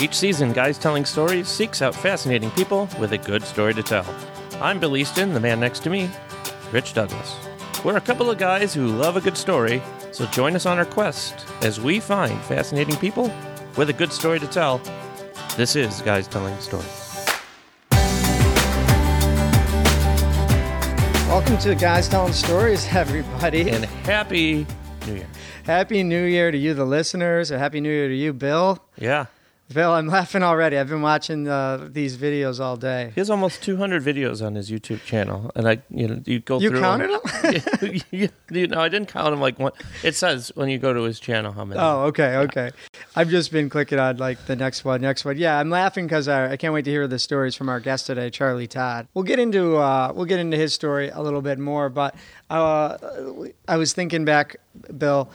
Each season, Guys Telling Stories seeks out fascinating people with a good story to tell. I'm Bill Easton, the man next to me, Rich Douglas. We're a couple of guys who love a good story, so join us on our quest as we find fascinating people with a good story to tell. This is Guys Telling Stories. Welcome to Guys Telling Stories, everybody. And Happy New Year. Happy New Year to you, the listeners, and Happy New Year to you, Bill. Yeah. Bill, I'm laughing already. I've been watching uh, these videos all day. He has almost 200 videos on his YouTube channel, and I, you know, you go You through. counted them? you, you know, I didn't count them. Like one, it says when you go to his channel how many. Oh, okay, okay. I've just been clicking on like the next one, next one. Yeah, I'm laughing because I, I can't wait to hear the stories from our guest today, Charlie Todd. We'll get into uh, we'll get into his story a little bit more, but uh, I was thinking back, Bill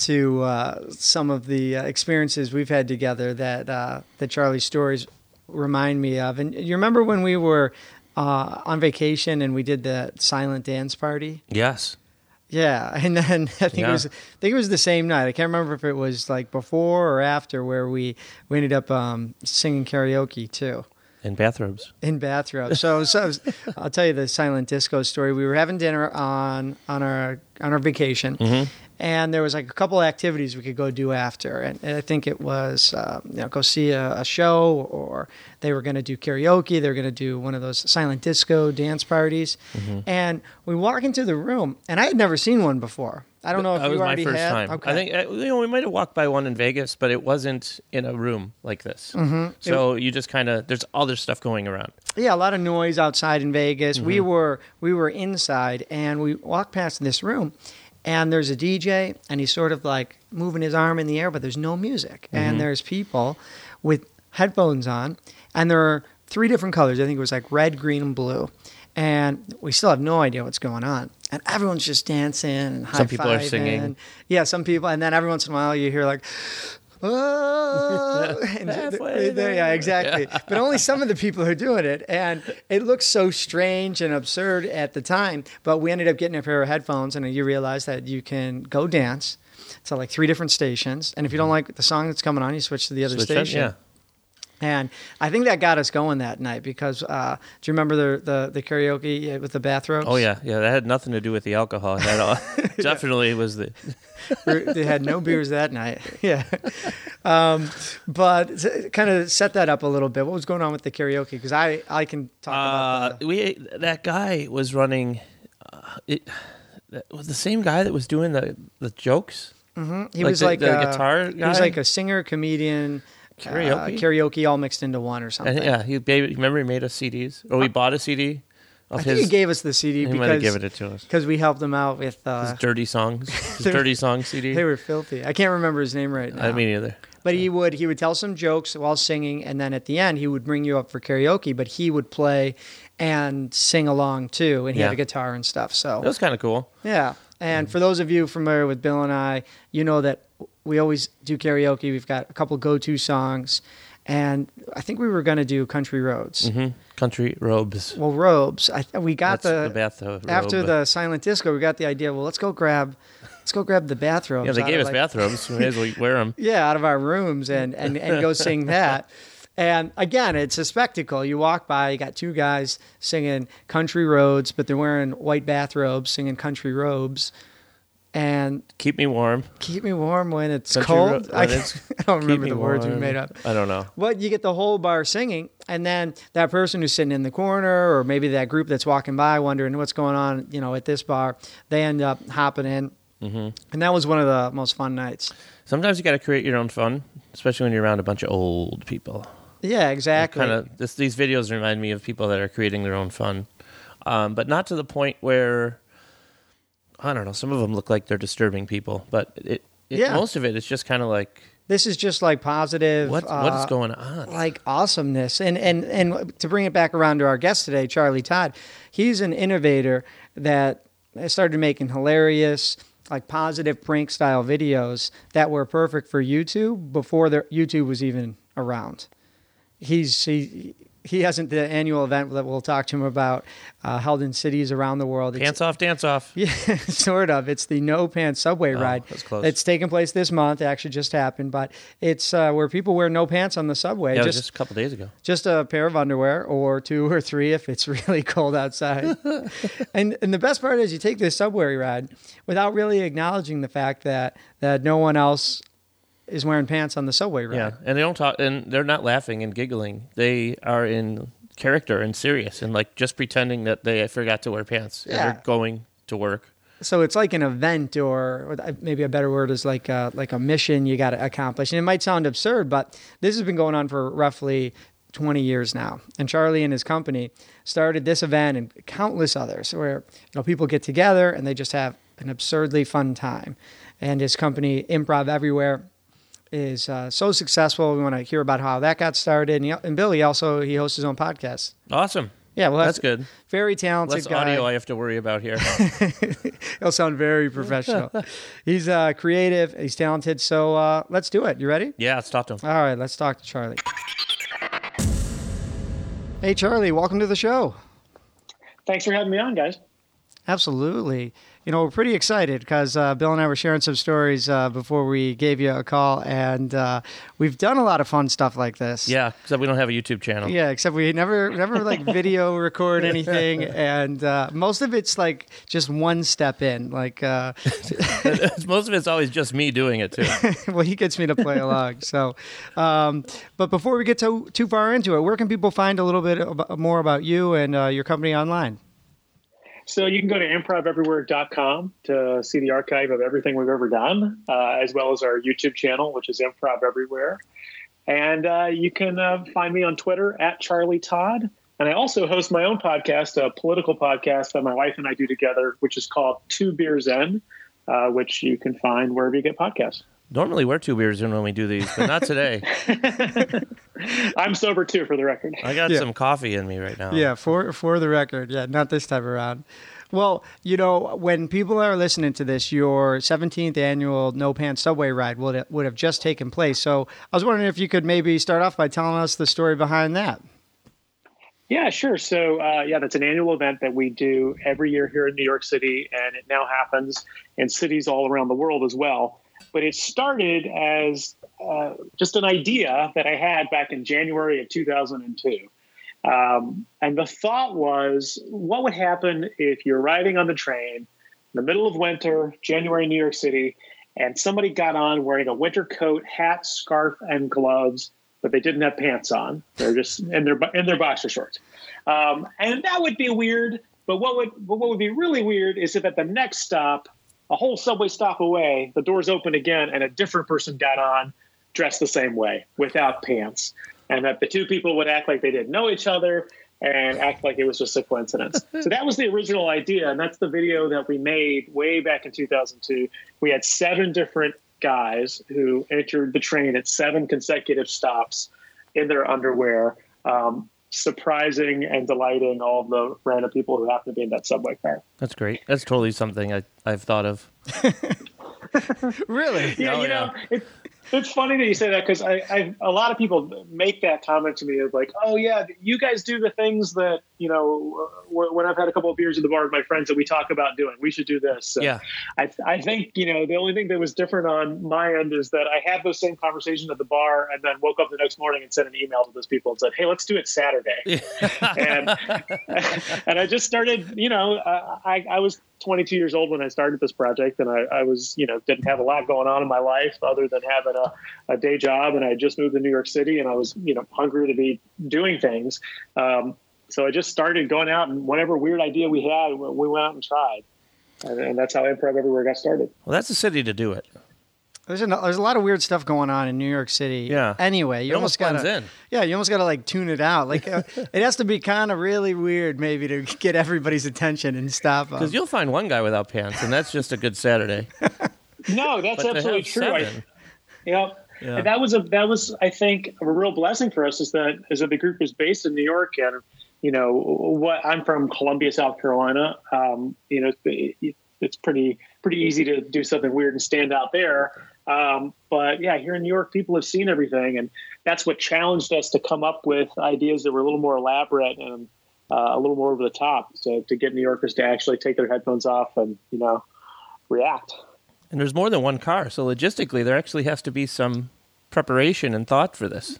to uh, some of the uh, experiences we've had together that uh, that Charlie's stories remind me of. And you remember when we were uh, on vacation and we did the silent dance party? Yes. Yeah, and then I think Yeah. it was I think it was the same night. I can't remember if it was like before or after where we we ended up um, singing karaoke too In bathrobes. in bathrobes. So, so I'll tell you the silent disco story. We were having dinner on on our on our vacation, and there was like a couple activities we could go do after. And, and I think it was uh, you know go see a, a show, or they were going to do karaoke. They were going to do one of those silent disco dance parties. And we walk into the room, and I had never seen one before. I don't know if that you was my first had. time. Okay. I think uh, you know we might have walked by one in Vegas, but it wasn't in a room like this. Mm-hmm. So you just kind of there's other stuff going around. Yeah, a lot of noise outside in Vegas. Mm-hmm. We were we were inside and we walked past this room and there's a DJ and he's sort of like moving his arm in the air but there's no music. Mm-hmm. And there's people with headphones on and there are three different colors. I think it was like red, green and blue. And we still have no idea what's going on. And everyone's just dancing and high Some people are singing. Yeah, some people and then every once in a while you hear like Oh, there, yeah, exactly. But only some of the people are doing it, and it looks so strange and absurd at the time. But we ended up getting a pair of headphones, and you realize that you can go dance to like three different stations, and if you don't mm-hmm. like the song that's coming on, you switch to the other Switch it, station. yeah. And I think that got us going that night because uh, do you remember the, the the karaoke uh, with the bathrobes? Oh yeah, yeah. That had nothing to do with the alcohol. It all, definitely was the they had no beers that night. Yeah. Um, but kind of set that up a little bit. What was going on with the karaoke? Because I, I can talk Uh, about the, we that guy was running. Uh, it that was the same guy that was doing the the jokes. he like was the- like the a, guitar Guy? He was like a singer, comedian, Karaoke? uh, karaoke all mixed into one or And something. yeah, he gave. Remember, he made us CDs, or we bought a CD of I think he gave us the CD he might have given it to us. because we helped him out with. His Uh, dirty songs, his dirty song CD. they were filthy. I can't remember his name right now. I mean, either. But he would he would tell some jokes while singing, and then at the end he would bring you up for karaoke. But he would play and sing along too, and he had a guitar and stuff. So That was kind of cool. yeah. And for those of you familiar with Bill and I, you know that we always do karaoke. We've got a couple go-to songs, and I think we were going to do "Country Roads." hmm Country robes. Well, robes. I, we got That's the, the bathrobe. after the silent disco. We got the idea. Well, let's go grab, let's go grab the bathrobes. Yeah, they gave us like, bathrobes. We may as well wear them. yeah, out of our rooms and, and, and go sing that. And again, it's a spectacle. You walk by, you got two guys singing country roads, but they're wearing white bathrobes, singing country robes. And Keep me warm. keep me warm when it's Country cold. ro- I, I don't remember me the words we made up. I don't know. But you get the whole bar singing, and then that person who's sitting in the corner, or maybe that group that's walking by, wondering what's going on, you know, at this bar, they end up hopping in, mm-hmm. and that was one of the most fun nights. Sometimes you got to create your own fun, especially when you're around a bunch of old people. Yeah, exactly. Kind of this, these videos remind me of people that are creating their own fun, um, but not to the point where I don't know. Some of them look like they're disturbing people, but it, it Yeah. most of it is just kind of like This is just like positive. what what is uh, going on? like awesomeness and and and to bring it back around to our guest today charlie todd he's an innovator that started making hilarious like positive prank style videos that were perfect for youtube before the youtube was even around he's he he hasn't the annual event that we'll talk to him about uh, held in cities around the world. It's- off, dance off. yeah, sort of. It's the No Pants Subway ride. Oh, that's close. It's taking place this month. It actually just happened, but it's uh, where people wear no pants on the subway. Yeah, just just a couple days ago. just a pair of underwear or two or three if it's really cold outside. and and the best part is you take this subway ride without really acknowledging the fact that that no one else is wearing pants on the subway ride. Yeah, and they don't talk, and they're not laughing and giggling. They are in character and serious, and like just pretending that they forgot to wear pants. and Yeah. they're going to work. So it's like an event, or, or maybe a better word is like a, like a mission you got to accomplish. And it might sound absurd, but this has been going on for roughly 20 years now. And Charlie and his company started this event and countless others, where you know people get together and they just have an absurdly fun time. And his company, Improv Everywhere, is uh, so successful. We want to hear about how that got started. And, he, and Billy also he hosts his own podcast. Awesome. Yeah, well, That's good. Very talented Less guy. audio I have to worry about here. He'll sound very professional. he's uh, creative. He's talented. So uh, let's do it. You ready? yeah, it's talk to him. All right. Let's talk to Charlie. Hey, Charlie. Welcome to the show. Thanks for having me on, guys. Absolutely. You know, we're pretty excited because uh, Bill and I were sharing some stories uh, before we gave you a call, and uh, we've done a lot of fun stuff like this. Yeah, except we don't have a YouTube channel. Yeah, except we never never like video record anything, and uh, most of it's like just one step in. Like, uh, Most of it's always just me doing it too. well, he gets me to play along. So, um, but before we get too too far into it, where can people find a little bit more about you and uh, your company online? So you can go to improveverywhere.com to see the archive of everything we've ever done, uh, as well as our YouTube channel, which is Improv Everywhere. And uh, you can uh, find me on Twitter at Charlie Todd. And I also host my own podcast, a political podcast that my wife and I do together, which is called Two Beers In, uh, which you can find wherever you get podcasts. Normally we're two beers in when we do these, but not today. I'm sober too, for the record. I got Yeah. some coffee in me right now. Yeah, for for the record, yeah, not this time around. Well, you know, when people are listening to this, your 17th annual No Pants Subway ride would would have just taken place. So I was wondering if you could maybe start off by telling us the story behind that. Yeah, sure. So, uh, yeah, that's an annual event that we do every year here in New York City, and it now happens in cities all around the world as well. But it started as uh, just an idea that I had back in January of 2002. Um, and the thought was, what would happen if you're riding on the train in the middle of winter, January, New York City, and somebody got on wearing a winter coat, hat, scarf, and gloves, but they didn't have pants on. They're just in their in their boxer shorts, um, and that would be weird. But what would but what would be really weird is if at the next stop, a whole subway stop away, the doors opened again, and a different person got on, dressed the same way without pants, and that the two people would act like they didn't know each other and act like it was just a coincidence. so that was the original idea, and that's the video that we made way back in 2002. We had seven different guys who entered the train at seven consecutive stops in their underwear, um, surprising and delighting all of the random people who happen to be in that subway car. That's great. That's totally something I, I've thought of. Really? Yeah, Oh, you know, yeah. it, it's funny that you say that because I, I, a lot of people make that comment to me of like, oh yeah, you guys do the things that you know. When I've had a couple of beers at the bar with my friends that we talk about doing, we should do this. And Yeah. I, I think you know the only thing that was different on my end is that I had those same conversations at the bar, and then woke up the next morning and sent an email to those people and said, hey, let's do it Saturday. and and I just started, you know, I, I was 22 years old when I started this project, and I, I was, you know, didn't have a lot going on in my life other than having a, a day job, and I had just moved to New York City, and I was, you know, hungry to be doing things. Um, so I just started going out, and whatever weird idea we had, we we went out and tried, and, and that's how Improv Everywhere got started. Well, that's the city to do it. There's a, there's a lot of weird stuff going on in New York City. Yeah. Anyway, you It almost almost gotta. in. Yeah, you almost gotta like tune it out. Like uh, it has to be kind of really weird, maybe, to get everybody's attention and stop them. Because you'll find one guy without pants, and that's just a good Saturday. No, that's But absolutely true. I, seven, Yep. Yeah. And that was a that was I think a real blessing for us is that is that the group is based in New York and you know what I'm from Columbia, South Carolina. Um, you know, it, it's pretty pretty easy to do something weird and stand out there. Um, but yeah, here in New York, people have seen everything, and that's what challenged us to come up with ideas that were a little more elaborate and uh, a little more over the top, so to get New Yorkers to actually take their headphones off and you know react. And there's more than one car, so logistically, there actually has to be some preparation and thought for this.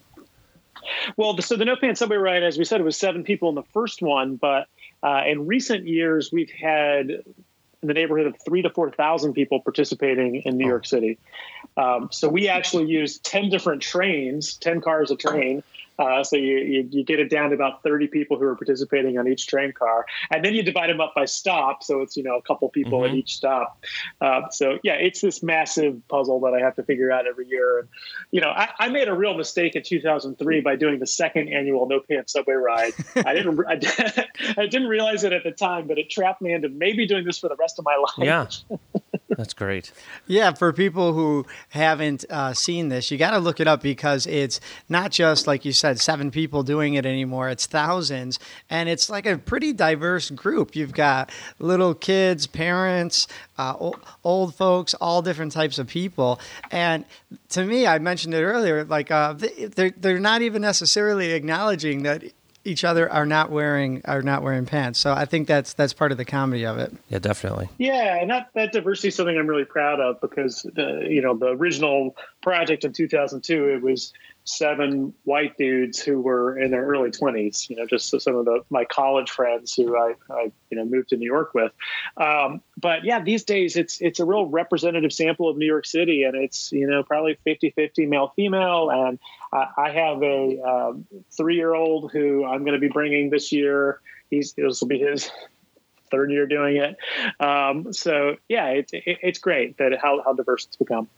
Well, so the No Pants Subway Ride, as we said, it was seven people in the first one, but uh, in recent years, we've had in the neighborhood of three to four thousand people participating in New York City. Um, so we actually used ten different trains, ten cars a train, uh, so you, you, you, get it down to about 30 people who are participating on each train car. And then you divide them up by stop. So it's, you know, a couple people mm-hmm. at each stop. Uh, so yeah, it's this massive puzzle that I have to figure out every year. And, you know, I, I made a real mistake in 2003 by doing the second annual No Pants Subway ride. I didn't, I, I didn't realize it at the time, but it trapped me into maybe doing this for the rest of my life. Yeah. That's great. Yeah, for people who haven't uh, seen this, you got to look it up because it's not just like you said, seven people doing it anymore. It's thousands, and it's like a pretty diverse group. You've got little kids, parents, uh, old, folks, all different types of people. And to me, I mentioned it earlier, like uh, they're they're not even necessarily acknowledging that each other are not wearing are not wearing pants. So I think that's that's part of the comedy of it. Yeah, definitely. Yeah, and that that diversity is something I'm really proud of because the you know the original project in 2002 it was seven white dudes who were in their early 20s you know just some of the my college friends who I, I you know moved to New York with. Um, but yeah these days it's it's a real representative sample of New York City and it's you know probably 50 50 male female. And I, I have a um, three year old who I'm going to be bringing this year. He's this will be his third year doing it. Um, so yeah it, it, it's great that how, how diverse it's become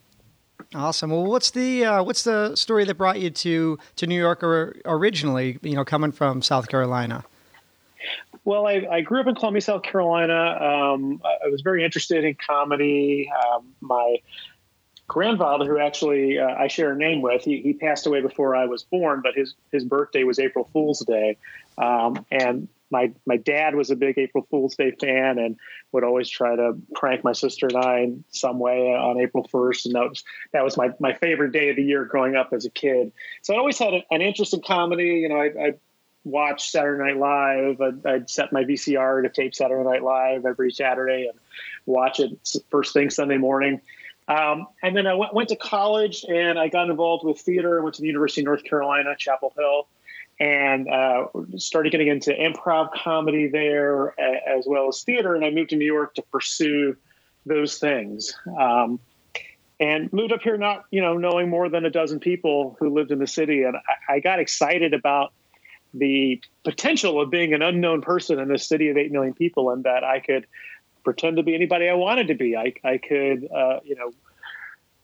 Awesome. Well, what's the uh, what's the story that brought you to to New York or, originally? You know, coming from South Carolina. Well, I, I grew up in Columbia, South Carolina. Um, I was very interested in comedy. Um, my grandfather, who actually uh, I share a name with, he, he passed away before I was born, but his his birthday was April Fool's Day, um, and my my dad was a big April Fool's Day fan and would always try to prank my sister and I in some way on April 1st. And that was that was my my favorite day of the year growing up as a kid. So I always had an interest in comedy. You know, I, I watched Saturday Night Live. I'd, I'd, set my VCR to tape Saturday Night Live every Saturday and watch it first thing Sunday morning. Um, and then I went, went to college and I got involved with theater. I went to the University of North Carolina, Chapel Hill and uh, started getting into improv comedy there as well as theater. And I moved to New York to pursue those things. Um, and moved up here not you know knowing more than a dozen people who lived in the city and I, I, got excited about the potential of being an unknown person in a city of 8 million people and that i could pretend to be anybody i wanted to be i, I could uh, you know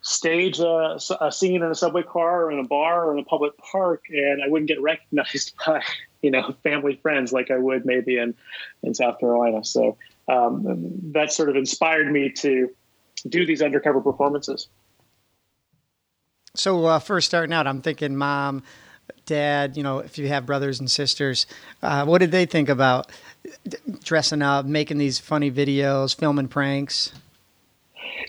stage a, a, scene in a subway car or in a bar or in a public park and I wouldn't get recognized by you know family friends like I would maybe in in South Carolina. So um, that sort of inspired me to do these undercover performances. So uh, first starting out I'm thinking mom dad you know if you have brothers and sisters uh, what did they think about dressing up making these funny videos filming pranks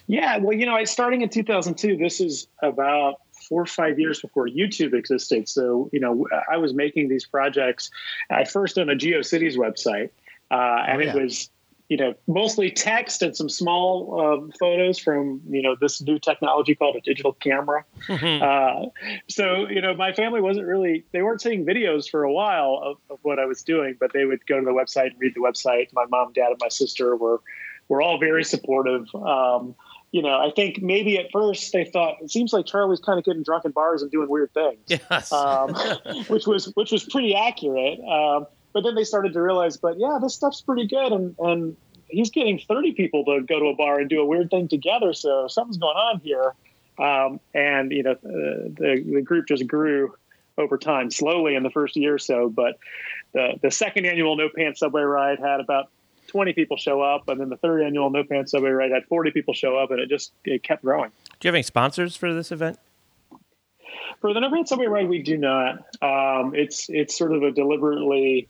yeah, well, you know, starting in 2002, this is about four or five years before YouTube existed. So, you know, I was making these projects at first on a GeoCities website, uh, and oh, yeah. it was, you know, mostly text and some small uh, photos from, you know, this new technology called a digital camera. Mm-hmm. Uh, so, you know, my family wasn't really, they weren't seeing videos for a while of, of what I was doing, but they would go to the website and read the website. My mom, dad, and my sister were, were all very supportive. Um, you know, I think maybe at first they thought it seems like Charlie's kind of getting drunk in bars and doing weird things, yes. um, which was which was pretty accurate. Um, but then they started to realize, but yeah, this stuff's pretty good, and and he's getting thirty people to go to a bar and do a weird thing together, so something's going on here. Um, and you know, uh, the the group just grew over time, slowly in the first year or so. But the the second annual No Pants Subway Ride had about 20 people show up, and then the third annual No Pants Subway Ride had 40 people show up, and it just it kept growing. Do you have any sponsors for this event? For the No Pants Subway Ride, we do not. Um, it's it's sort of a deliberately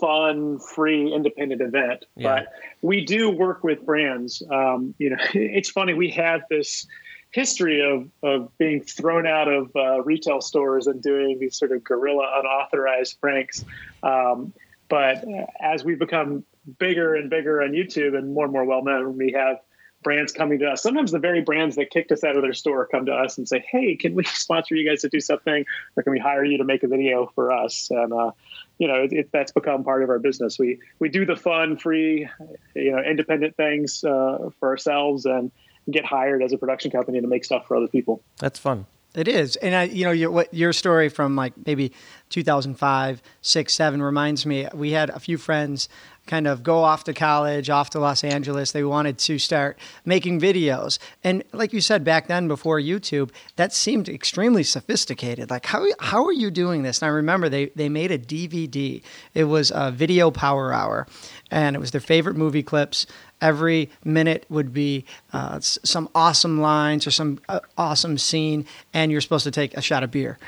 fun, free, independent event, yeah. but we do work with brands. Um, you know, it's funny we have this history of, of being thrown out of uh, retail stores and doing these sort of guerrilla unauthorized pranks. Um, but as we become bigger and bigger on YouTube and more and more well known, we have brands coming to us. Sometimes the very brands that kicked us out of their store come to us and say, "Hey, can we sponsor you guys to do something, or can we hire you to make a video for us?" And uh, you know, it, it, that's become part of our business. We we do the fun, free, you know, independent things uh, for ourselves and get hired as a production company to make stuff for other people. That's fun. It is, and I, you know, your, what your story from like maybe 2005, six, seven reminds me. We had a few friends kind of go off to college, off to Los Angeles. They wanted to start making videos, and like you said back then, before YouTube, that seemed extremely sophisticated. Like how how are you doing this? And I remember they they made a DVD. It was a video power hour, and it was their favorite movie clips every minute would be uh, some awesome lines or some uh, awesome scene, and you're supposed to take a shot of beer.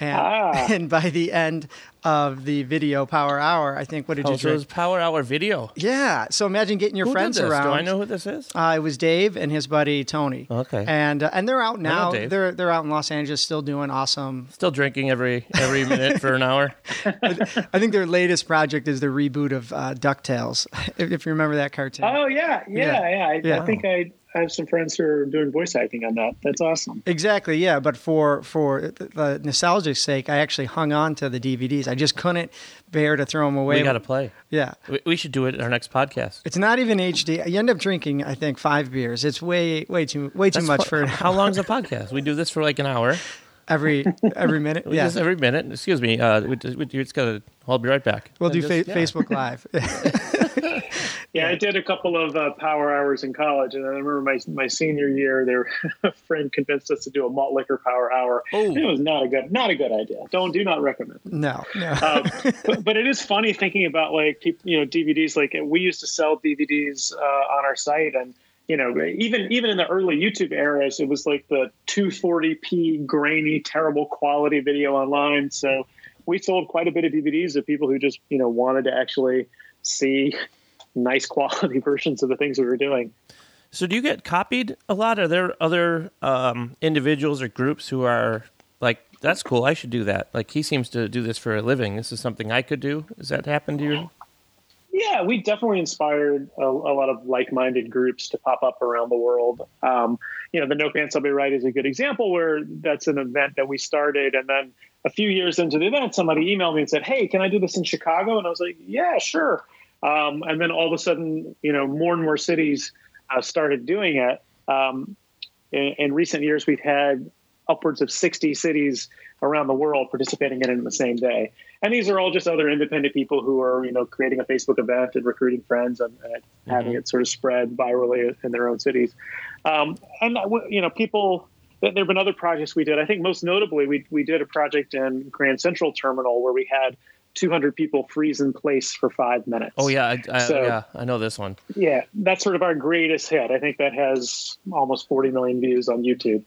And, ah. and by the end of the video Power Hour, I think what did oh, you so drink? Power Hour video. Yeah. So imagine getting your who friends did this? around. Do I know who this is? Uh, it was Dave and his buddy Tony. Okay. And uh, and they're out now. Dave. They're they're out in Los Angeles, still doing awesome. Still drinking every every minute for an hour. I think their latest project is the reboot of uh, Ducktales, if, if you remember that cartoon. Oh yeah, yeah, Yeah. yeah. I, Yeah. I think I, I have some friends who are doing voice acting on that. That's awesome. Exactly, yeah. But for for the nostalgic sake, I actually hung on to the DVDs. I just couldn't bear to throw them away. We got to play. yeah. We, we should do it in our next podcast. It's not even HD. You end up drinking, I think, five beers. It's way way too way too That's much fu- for how long's a podcast? We do this for like an hour. every every minute. Yeah, this every minute. Excuse me. Uh, we, we, we just gotta. I'll be right back. we'll do And fa- yeah. Facebook Live. Yeah, I did a couple of uh, power hours in college, and I remember my my senior year, their friend convinced us to do a malt liquor power hour. Oh. It was not a good not a good idea. Don't do not recommend. no, no. um, but, but it is funny thinking about like you know DVDs. Like we used to sell DVDs uh, on our site, and you know even even in the early YouTube eras, it was like the 240p grainy, terrible quality video online. So we sold quite a bit of DVDs of people who just you know wanted to actually see nice quality versions of the things we were doing. So do you get copied a lot? Are there other um, individuals or groups who are like, that's cool. I should do that. Like he seems to do this for a living. This is something I could do. Does that happen to you? Yeah, we definitely inspired a, a lot of like-minded groups to pop up around the world. Um, you know, the No Pants Subway Ride is a good example where that's an event that we started, and then a few years into the event, somebody emailed me and said, "Hey, can I do this in Chicago?" And I was like, "Yeah, sure." Um, and then all of a sudden, you know, more and more cities uh, started doing it. Um, in, in recent years, we've had upwards of 60 cities around the world participating in it in the same day. And these are all just other independent people who are, you know, creating a Facebook event and recruiting friends and, and having it sort of spread virally in their own cities. Um, and, uh, you know, people, there have been other projects we did. I think most notably, we, we did a project in Grand Central Terminal where we had 200 people freeze in place for five minutes. Oh yeah, I, I, So- yeah, I know this one. Yeah, that's sort of our greatest hit. I think that has almost 40 million views on YouTube.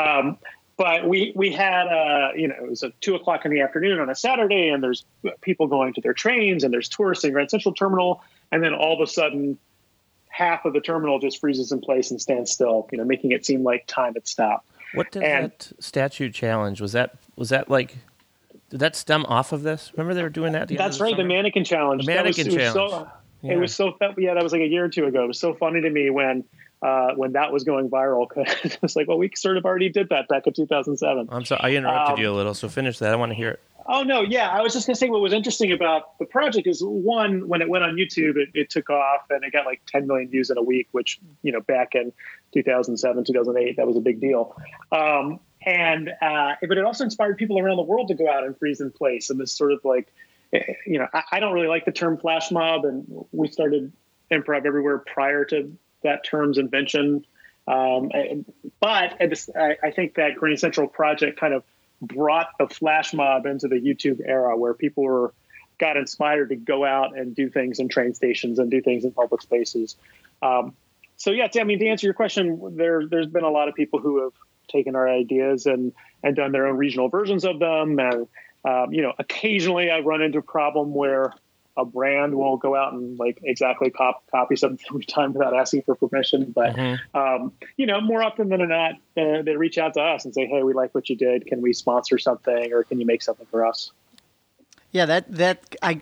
Um, but we we had uh, you know it was two o'clock in the afternoon on a Saturday, and there's people going to their trains, and there's tourists in Grand Central Terminal, and then all of a sudden, half of the terminal just freezes in place and stands still. You know, making it seem like time had stopped. What does And- that statue challenge? Was that was that like? Did that stem off of this? Remember they were doing that. At the end of That's right, the summer? mannequin challenge. The That was- mannequin it was so- challenge. It was so yeah, that was like a year or two ago. It was so funny to me when uh, when that was going viral because it's like, well, we sort of already did that back in 2007. I'm sorry, I interrupted Um, you a little. So finish that. I want to hear it. Oh no, yeah, I was just gonna say what was interesting about the project is one when it went on YouTube, it, it took off and it got like 10 million views in a week, which you know back in 2007, 2008, that was a big deal. Um, and uh, but it also inspired people around the world to go out and freeze in place, and this sort of like, eh, you know, I, I don't really like the term flash mob, and we started improv everywhere prior to that term's invention. Um, but at this, I, I think that Grand Central project kind of brought the flash mob into the YouTube era where people were got inspired to go out and do things in train stations and do things in public spaces. Um, so yeah, I mean, to answer your question, there there's been a lot of people who have taken our ideas and and done their own regional versions of them. And um, you know, occasionally I run into a problem where a brand will go out and like exactly cop, copy something every time without asking for permission. But Mm-hmm. um, you know, more often than not, uh, they reach out to us and say, "Hey, we like what you did. Can we sponsor something, or can you make something for us?" Yeah, that that I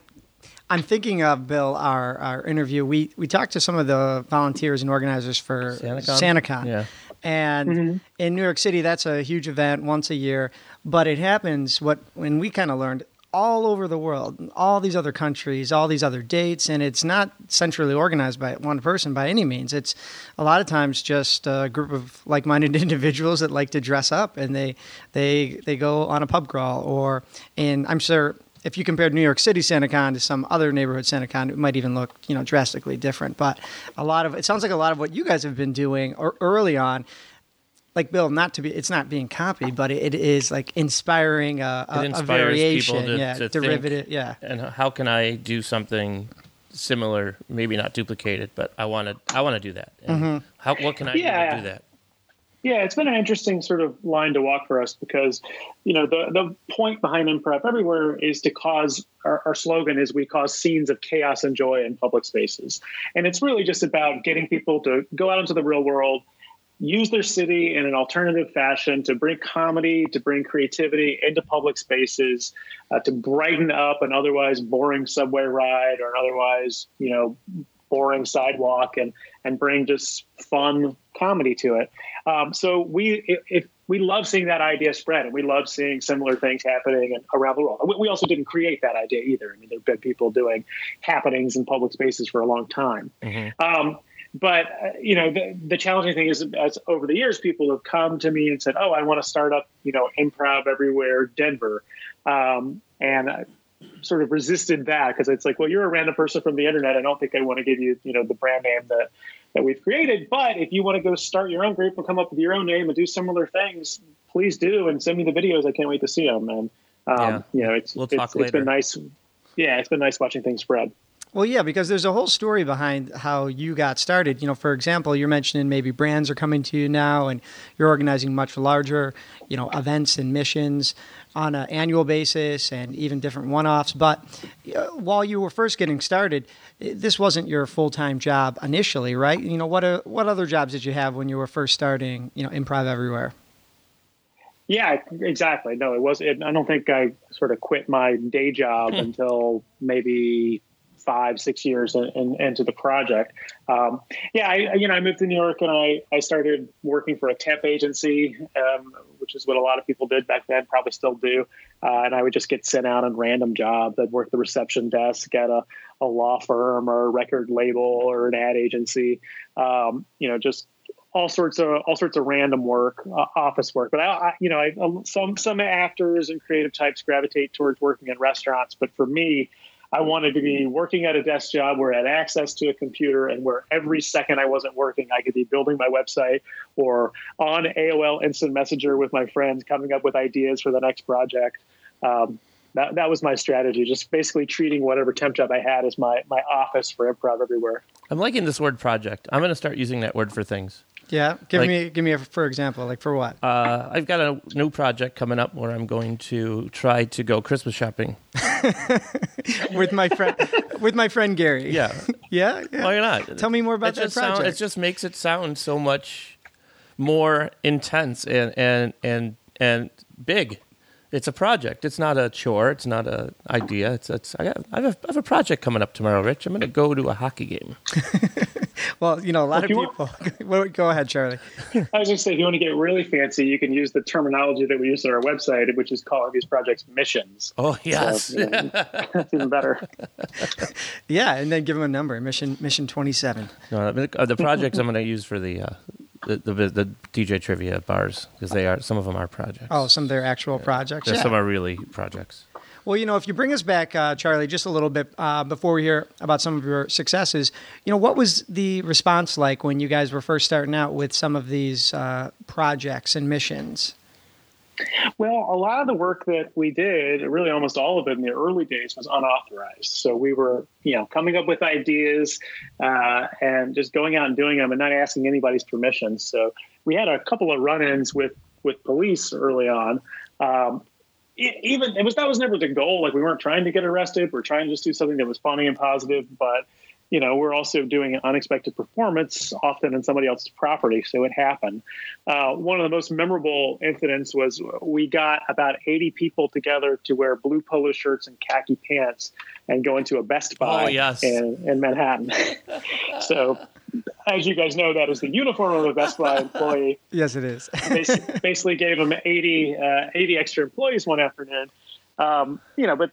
I'm thinking of Bill our our interview. We we talked to some of the volunteers and organizers for SantaCon? SantaCon. Yeah. And mm-hmm. in New York City, that's a huge event once a year. But it happens what when we kind of learned all over the world, all these other countries, all these other dates, and it's not centrally organized by one person by any means. It's a lot of times just a group of like-minded individuals that like to dress up, and they they they go on a pub crawl, or and I'm sure if you compared New York City SantaCon to some other neighborhood SantaCon, it might even look you know drastically different. But a lot of it sounds like a lot of what you guys have been doing or early on. Like Bill, not to be, it's not being copied, but it is like inspiring a, a, It a variation, people to, yeah, to derivative, think, yeah. And how can I do something similar, maybe not duplicated, but I want to I want to do that. Mm-hmm. How what can I Yeah. do to do that? Yeah, it's been an interesting sort of line to walk for us because, you know, the the point behind improv everywhere is to cause our, our slogan is we cause scenes of chaos and joy in public spaces, and it's really just about getting people to go out into the real world, use their city in an alternative fashion to bring comedy, to bring creativity into public spaces, uh, to brighten up an otherwise boring subway ride or an otherwise, you know, boring sidewalk. And and bring just fun comedy to it. Um, so we if, if we love seeing that idea spread, and we love seeing similar things happening around the world. We, we also didn't create that idea either. I mean, there've been people doing happenings in public spaces for a long time. Um, but uh, you know, the, the challenging thing is, as over the years, people have come to me and said, "Oh, I want to start up, you know, improv everywhere, Denver," um, and I sort of resisted that because it's like, well, you're a random person from the internet. I don't think I want to give you, you know, the brand name that that we've created. But if you want to go start your own group and come up with your own name and do similar things, please do and send me the videos. I can't wait to see them. And um, Yeah. you know, it's We'll it's, it's been nice. Yeah, it's been nice watching things spread. Well, yeah, because there's a whole story behind how you got started. You know, for example, you're mentioning maybe brands are coming to you now, and you're organizing much larger, you know, events and missions on an annual basis, and even different one-offs. But uh, while you were first getting started, this wasn't your full-time job initially, right? You know, what uh, what other jobs did you have when you were first starting? You know, improv everywhere. Yeah, exactly. No, it was. It, I don't think I sort of quit my day job until maybe five, six years in, in, into the project. Um, yeah, I, you know, I moved to New York and I, I started working for a temp agency, um, which is what a lot of people did back then, probably still do. Uh, and I would just get sent out on random jobs. I'd work the reception desk at a, a law firm or a record label or an ad agency. Um, you know, just all sorts of all sorts of random work, uh, office work. But I, I you know, I, some some actors and creative types gravitate towards working in restaurants. But for me, I wanted to be working at a desk job where I had access to a computer and where every second I wasn't working, I could be building my website or on AOL Instant Messenger with my friends, coming up with ideas for the next project. Um, that, that was my strategy, just basically treating whatever temp job I had as my, my office for improv everywhere. I'm liking this word project. I'm going to start using that word for things. Yeah, give Like- me give me a for example, like for what? Uh, I've got a new project coming up where I'm going to try to go Christmas shopping. with my friend with my friend Gary. Yeah, yeah. yeah. why not? Tell me more about it that just sound- project. it just makes it sound so much more intense and and and and big. It's a project. It's not a chore. It's not an idea. It's it's. I, got, I, have, a, I have a project coming up tomorrow, Rich. I'm going to go to a hockey game. Well, you know, a lot If of you want- people. Go ahead, Charlie. I was going to say, if you want to get really fancy, you can use the terminology that we use on our website, which is calling these projects missions. Oh yes, So, you know, that's even better. Yeah, and then give them a number. Mission Mission Twenty Seven. no, the, the projects I'm going to use for the, uh, the the the DJ trivia bars because they are some of them are projects. Oh, some of their actual projects. Yeah. some are really projects. Well, you know, if you bring us back, uh, Charlie, just a little bit uh, before we hear about some of your successes, you know, what was the response like when you guys were first starting out with some of these uh, projects and missions? Well, a lot of the work that we did, really almost all of it in the early days, was unauthorized. So we were, you know, coming up with ideas uh, and just going out and doing them and not asking anybody's permission. So we had a couple of run-ins with with police early on. Um, it, even it was that was never the goal. Like we weren't trying to get arrested. We're trying to just do something that was funny and positive, but you know, we're also doing an unexpected performance, often in somebody else's property. So it happened. Uh, one of the most memorable incidents was we got about 80 people together to wear blue polo shirts and khaki pants and go into a Best Buy oh, yes. in, in Manhattan. so, as you guys know, that is the uniform of a Best Buy employee. yes, it is. basically gave them 80, uh, 80 extra employees one afternoon. Um, you know, but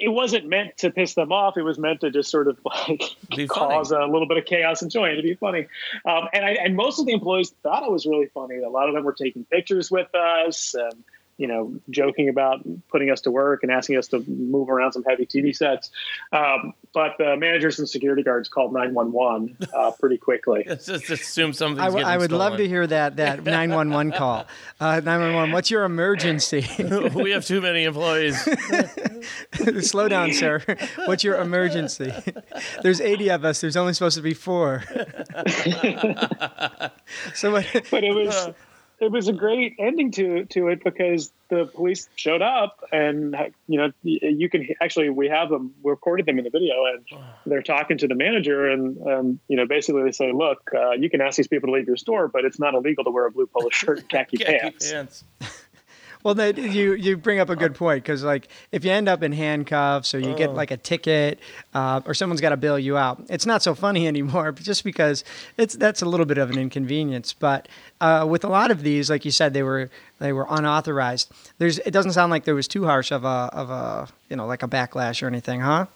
it wasn't meant to piss them off. It was meant to just sort of like cause a little bit of chaos and joy and to be funny. Um, and I, and most of the employees thought it was really funny. A lot of them were taking pictures with us. And, you know, joking about putting us to work and asking us to move around some heavy TV sets. Um, but the managers and security guards called 911 uh, pretty quickly. just assume something's I, w- I would stolen. love to hear that that 911 call. Uh, 911, what's your emergency? we have too many employees. Slow down, sir. What's your emergency? There's 80 of us. There's only supposed to be four. so, what, but it was it was a great ending to to it because the police showed up and you know you can actually we have them we recorded them in the video and they're talking to the manager and um, you know basically they say look uh, you can ask these people to leave your store but it's not illegal to wear a blue polo shirt and khaki, khaki pants. pants. Well, that, you you bring up a good point because like if you end up in handcuffs or you get like a ticket uh, or someone's got to bail you out, it's not so funny anymore. Just because it's that's a little bit of an inconvenience. But uh, with a lot of these, like you said, they were they were unauthorized. There's it doesn't sound like there was too harsh of a of a you know like a backlash or anything, huh?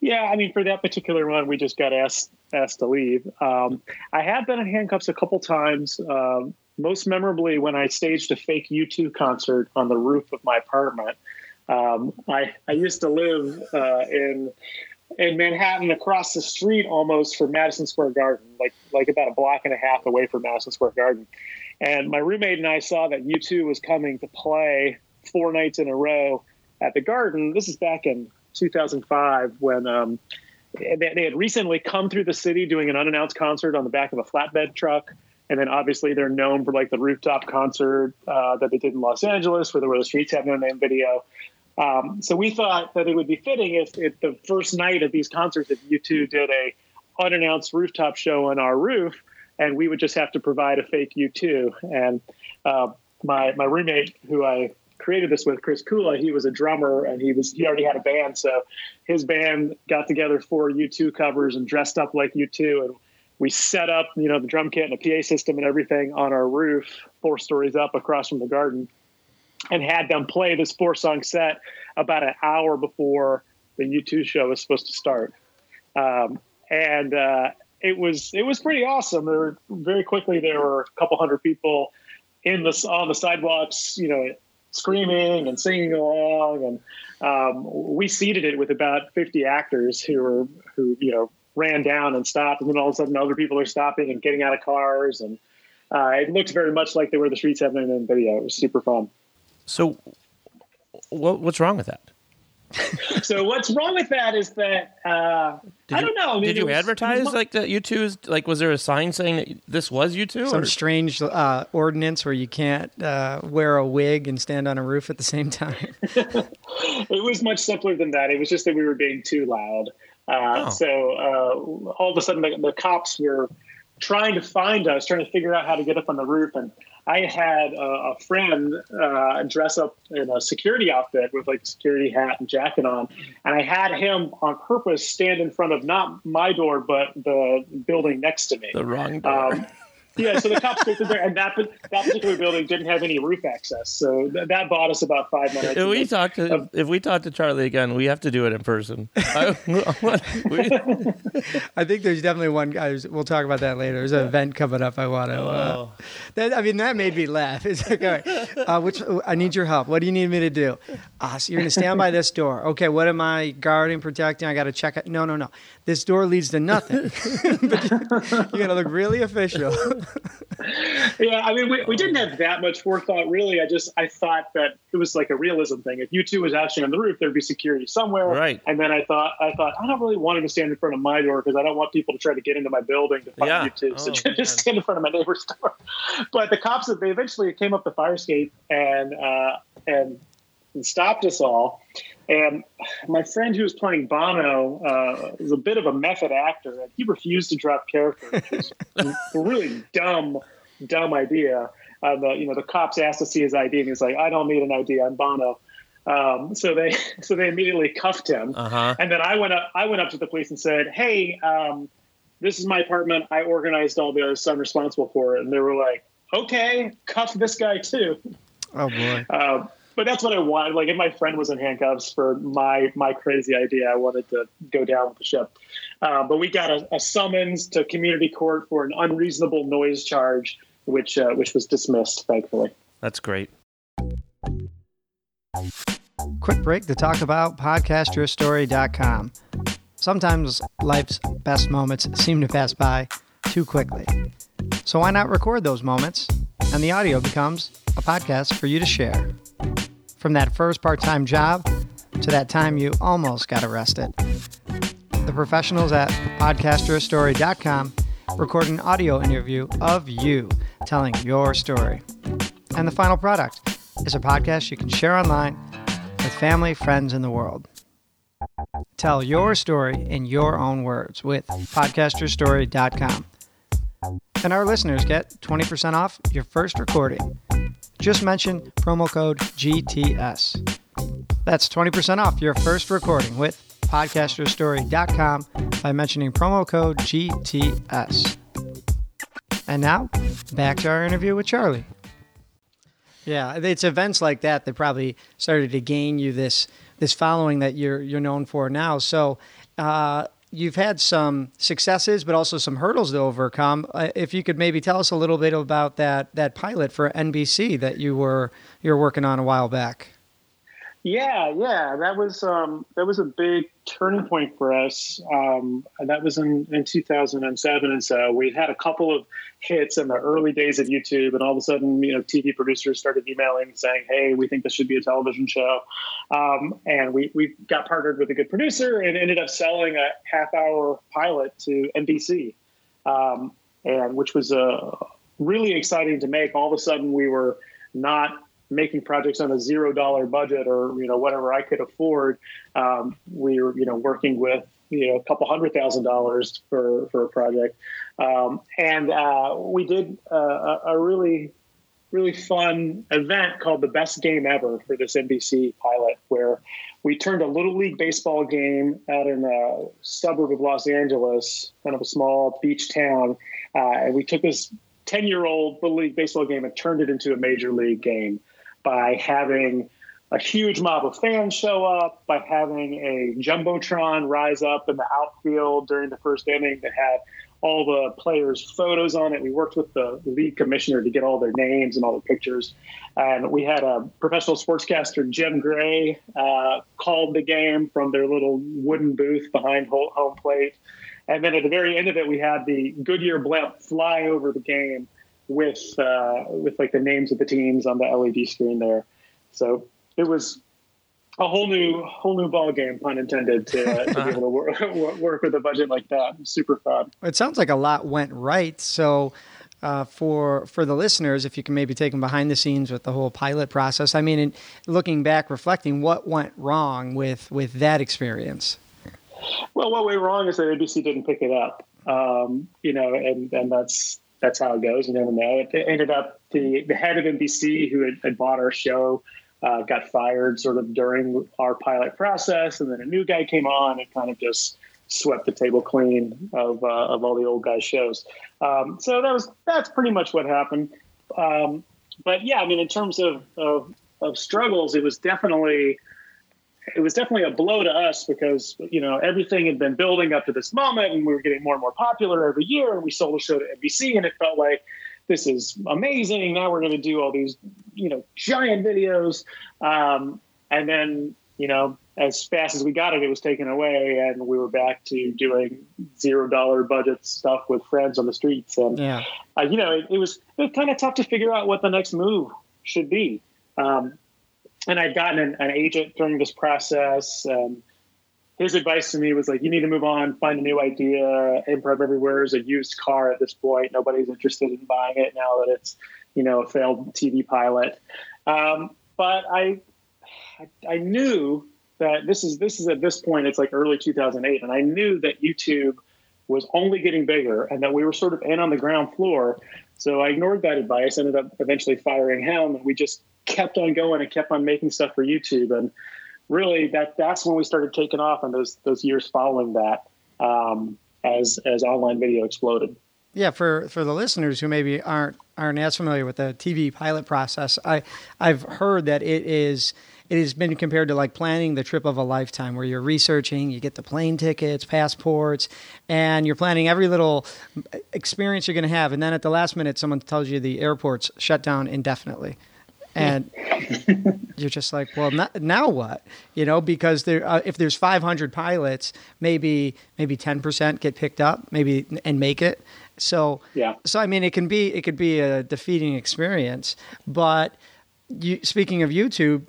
Yeah, I mean, for that particular one, we just got asked asked to leave. Um, I have been in handcuffs a couple times. Um, most memorably when I staged a fake U2 concert on the roof of my apartment. Um, I, I used to live uh, in in Manhattan, across the street almost from Madison Square Garden, like like about a block and a half away from Madison Square Garden. And my roommate and I saw that U2 was coming to play four nights in a row at the Garden. This is back in 2005 when um, they, they had recently come through the city doing an unannounced concert on the back of a flatbed truck. And then obviously they're known for like the rooftop concert uh, that they did in Los Angeles, where there were the streets have no name video. Um, so we thought that it would be fitting if, if the first night of these concerts, if U2 did a unannounced rooftop show on our roof, and we would just have to provide a fake U2. And uh, my my roommate, who I created this with, Chris Kula, he was a drummer and he was he already had a band, so his band got together four U2 covers and dressed up like U2 and we set up, you know, the drum kit and a PA system and everything on our roof, four stories up across from the garden, and had them play this four song set about an hour before the U2 show was supposed to start. Um, and uh, it was it was pretty awesome. There were very quickly there were a couple hundred people in the on the sidewalks, you know, screaming and singing along, and um, we seated it with about fifty actors who were who you know ran down and stopped, and then all of a sudden other people are stopping and getting out of cars, and uh, it looks very much like they were the streets having in video. It was super fun. So, what, what's wrong with that? so what's wrong with that is that uh, I don't know. I mean, did you was, advertise was, like that? U2 is like, was there a sign saying that this was U2? Some or? strange uh, ordinance where you can't uh, wear a wig and stand on a roof at the same time. it was much simpler than that. It was just that we were being too loud. Uh, Oh. So uh, all of a sudden, the, the cops were trying to find us, trying to figure out how to get up on the roof. And I had a, a friend uh, dress up in a security outfit with like a security hat and jacket on, and I had him on purpose stand in front of not my door but the building next to me. the wrong door. Um, yeah, so the cops stood there, and that that particular building didn't have any roof access, so th- that bought us about five minutes. if we talk to if we talk to Charlie again, we have to do it in person. I, I think there's definitely one guy. who's- We'll talk about that later. There's an event coming up. I want to. Uh, Oh. that, I mean, that made me laugh. It's like, all right, uh, which I need your help. What do you need me to do? Uh, so you're going to stand by this door. Okay, what am I guarding, protecting? I got to check it. No, no, no. This door leads to nothing. but you, you got to look really official. yeah, I mean, we, we didn't have that much forethought, really. I just I thought that it was like a realism thing. If U2 was actually on the roof, there'd be security somewhere. Right. And then I thought I thought I don't really want him to stand in front of my door because I don't want people to try to get into my building to find Yeah. U2. So Oh, just stand in front of my neighbor's door. But the cops, they eventually came up the fire escape and uh, and and stopped us all. And my friend who was playing Bono uh, was a bit of a method actor, and he refused to drop character, which was a really dumb, dumb idea. Uh, the you know the cops asked to see his ID, and he's like, "I don't need an ID. I'm Bono." Um, so they so they immediately cuffed him. Uh huh. And then I went up. I went up to the police and said, "Hey, um, this is my apartment. I organized all this. I'm responsible for it." And they were like, "Okay, cuff this guy too." Oh boy. Uh, but that's what I wanted. Like, if my friend was in handcuffs for my my crazy idea, I wanted to go down with the ship. Uh, but we got a, a summons to community court for an unreasonable noise charge, which uh, which was dismissed, thankfully. That's great. Quick break to talk about podcastyourstory.com. Sometimes life's best moments seem to pass by too quickly. So why not record those moments and the audio becomes a podcast for you to share? From that first part time job to that time you almost got arrested. The professionals at podcastyourstory.com record an audio interview of you telling your story. And the final product is a podcast you can share online with family, friends, and the world. Tell your story in your own words with podcastyourstory.com. And our listeners get 20% off your first recording. Just mention promo code GTS. That's 20% off your first recording with podcastyourstory.com by mentioning promo code GTS. And now, back to our interview with Charlie. Yeah, it's events like that that probably started to gain you this this following that you're you're known for now. So uh, you've had some successes, but also some hurdles to overcome. Uh, if you could maybe tell us a little bit about that that pilot for NBC that you were you were working on a while back. Yeah, yeah, that was um, that was a big turning point for us. Um, and that was in, in 2007, and so we had a couple of hits in the early days of YouTube, and all of a sudden, you know, TV producers started emailing saying, "Hey, we think this should be a television show," um, and we we got partnered with a good producer and ended up selling a half-hour pilot to NBC, um, and which was uh, really exciting to make. All of a sudden, we were not making projects on a zero dollar budget or you know whatever I could afford. Um, we were you know working with you know a couple hundred thousand dollars for for a project, um, and uh, we did uh, a, a really really fun event called the best game ever for this NBC pilot where we turned a little league baseball game out in a suburb of Los Angeles, kind of a small beach town, uh, and we took this 10 year old little league baseball game and turned it into a major league game by having a huge mob of fans show up, by having a jumbotron rise up in the outfield during the first inning that had all the players' photos on it. We worked with the league commissioner to get all their names and all their pictures, and we had a professional sportscaster, Jim Gray, uh, called the game from their little wooden booth behind home plate. And then at the very end of it, we had the Goodyear blimp fly over the game with uh, with like the names of the teams on the LED screen there. So it was a whole new whole new ball game, pun intended, to, uh, to be able to work, work with a budget like that. Super fun. It sounds like a lot went right. So, uh, for for the listeners, if you can maybe take them behind the scenes with the whole pilot process. I mean, in looking back, reflecting, what went wrong with with that experience? Well, what went wrong is that ABC didn't pick it up. Um, you know, and and that's that's how it goes. You never know. It ended up the the head of NBC who had, had bought our show uh, got fired sort of during our pilot process, and then a new guy came on and kind of just swept the table clean of uh, of all the old guys' shows. Um, so that was that's pretty much what happened. Um, but yeah, I mean, in terms of, of of struggles, it was definitely it was definitely a blow to us because you know everything had been building up to this moment, and we were getting more and more popular every year. And we sold a show to NBC, and it felt like this is amazing. Now we're going to do all these you know giant videos, um, and then you know, as fast as we got it, it was taken away, and we were back to doing zero dollar budget stuff with friends on the streets. And Yeah. uh, you know, it, it was it was kind of tough to figure out what the next move should be. Um, and I'd gotten an, an agent during this process. His advice to me was like, you need to move on, find a new idea. Improv Everywhere is a used car at this point. Nobody's interested in buying it now that it's, you know, a failed TV pilot. Um, but I, I, I knew that this is this is at this point it's like early 2008, and I knew that YouTube was only getting bigger and that we were sort of in on the ground floor. So I ignored that advice, ended up eventually firing him, and we just kept on going and kept on making stuff for YouTube. And really, that that's when we started taking off in those those years following that, um, as as online video exploded. Yeah, for, for the listeners who maybe aren't aren't as familiar with the TV pilot process, I I've heard that it is it has been compared to like planning the trip of a lifetime, where you're researching, you get the plane tickets, passports, and you're planning every little experience you're going to have, and then at the last minute, someone tells you the airport's shut down indefinitely. And you're just like, well, no- now what? You know, because there, uh, if there's 500 pilots, maybe maybe 10% get picked up, maybe and make it. So Yeah. So I mean, it can be it could be a defeating experience. But you, speaking of YouTube,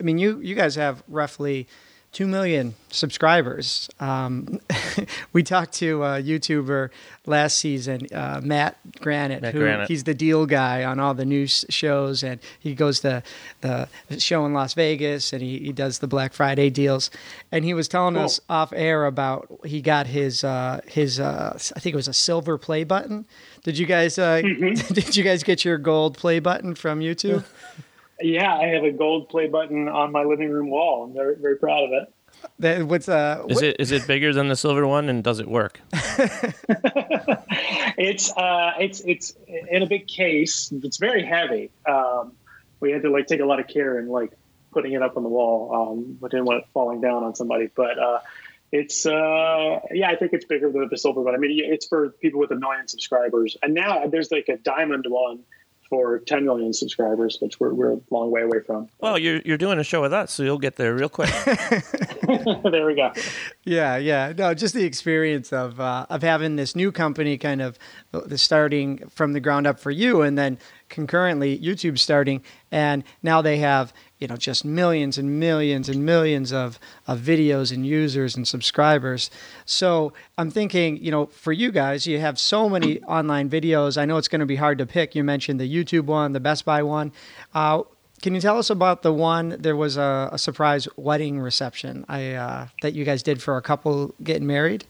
I mean, you you guys have roughly two million subscribers. Um, we talked to a YouTuber last season, uh, Matt Granite, Matt who Granite. he's the deal guy on all the news shows, and he goes to the show in Las Vegas, and he, he does the Black Friday deals. And he was telling Cool. us off air about he got his uh, his uh, I think it was a silver play button. Did you guys uh, did you guys get your gold play button from YouTube? Yeah, I have a gold play button on my living room wall. I'm very very proud of it. That, what's uh, Is it is it bigger than the silver one, and does it work? it's uh, it's it's in a big case. It's very heavy. Um, we had to like take a lot of care in like putting it up on the wall. Um, but didn't want it falling down on somebody. But uh, it's uh, yeah, I think it's bigger than the silver one. I mean, it's for people with a million subscribers, and now there's like a diamond one for 10 million subscribers, which we're we're a long way away from. Well, you're you're doing a show with us, so you'll get there real quick. there we go. Yeah, yeah. No, just the experience of uh, of having this new company kind of uh, the starting from the ground up for you, and then concurrently YouTube starting, and now they have you know just millions and millions and millions of of videos and users and subscribers. So I'm thinking, you know, for you guys, you have so many online videos. I know it's going to be hard to pick. You mentioned the YouTube one, the Best Buy one. Uh, can you tell us about the one? There was a, a surprise wedding reception I uh, that you guys did for a couple getting married.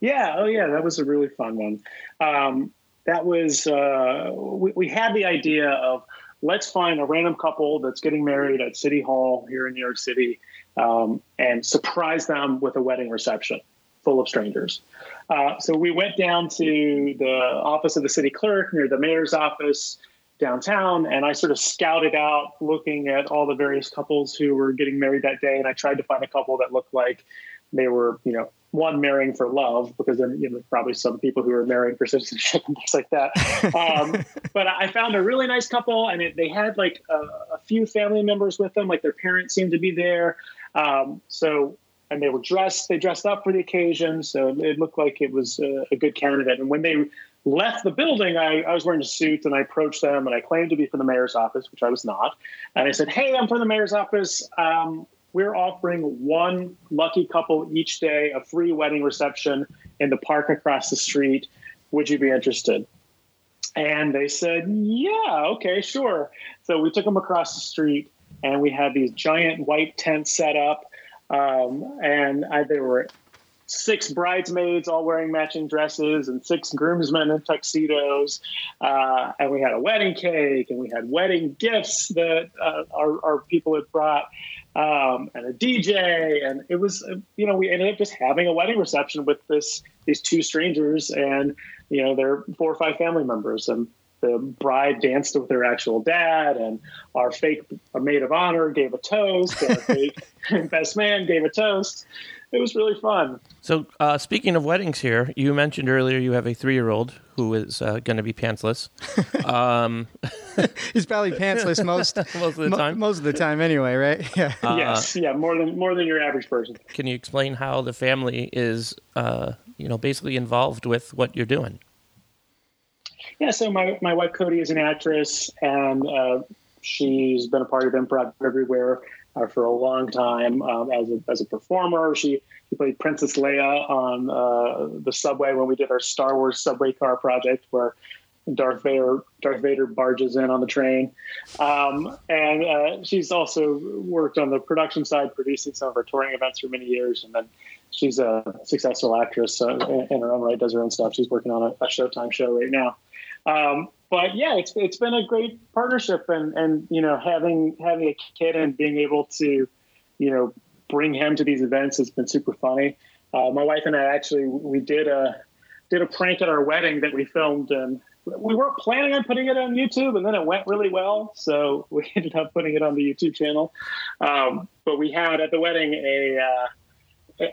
Yeah. Oh, yeah. That was a really fun one. Um, that was uh, we, we had the idea of let's find a random couple that's getting married at City Hall here in New York City um, and surprise them with a wedding reception full of strangers. Uh, so we went down to the office of the city clerk near the mayor's office downtown, and I sort of scouted out looking at all the various couples who were getting married that day, and I tried to find a couple that looked like they were, you know, one marrying for love because then you know probably some people who are marrying for citizenship and things like that. Um, but I found a really nice couple, and it, they had like a, a few family members with them, like their parents seemed to be there. Um, so and they were dressed, they dressed up for the occasion, so it looked like it was a, a good candidate. And when they left the building, I, I was wearing a suit and I approached them and I claimed to be from the mayor's office, which I was not. And I said, Hey, I'm from the mayor's office. Um, we're offering one lucky couple each day a free wedding reception in the park across the street. Would you be interested? And they said, Yeah, okay, sure. So we took them across the street and we had these giant white tents set up. Um, and I, there were six bridesmaids all wearing matching dresses and six groomsmen in tuxedos. Uh, and we had a wedding cake and we had wedding gifts that uh, our, our people had brought um, and a DJ. And it was, uh, you know, we ended up just having a wedding reception with this these two strangers and, you know, their four or five family members. And the bride danced with her actual dad, and our fake maid of honor gave a toast, and our fake best man gave a toast. It was really fun. So, uh, speaking of weddings, here you mentioned earlier you have a three-year-old who is uh, going to be pantsless. Um, He's probably pantsless most most of the mo- time. most of the time, anyway, right? Yeah. Uh, yes, yeah, more than more than your average person. Can you explain how the family is, uh, you know, basically involved with what you're doing? Yeah, so my, my wife Cody is an actress, and uh, she's been a part of improv everywhere uh, for a long time um, as a as a performer. She she played Princess Leia on uh, the subway when we did our Star Wars subway car project, where Darth Vader Darth Vader barges in on the train, um, and uh, she's also worked on the production side, producing some of our touring events for many years, and then she's a successful actress uh, in, in her own right, does her own stuff. She's working on a, a Showtime show right now. Um, but yeah, it's it's been a great partnership, and and you know having having a kid and being able to, you know, bring him to these events has been super funny. Uh, my wife and I actually we did a did a prank at our wedding that we filmed, and we weren't planning on putting it on YouTube, and then it went really well, so we ended up putting it on the YouTube channel. Um, but we had at the wedding a. Uh,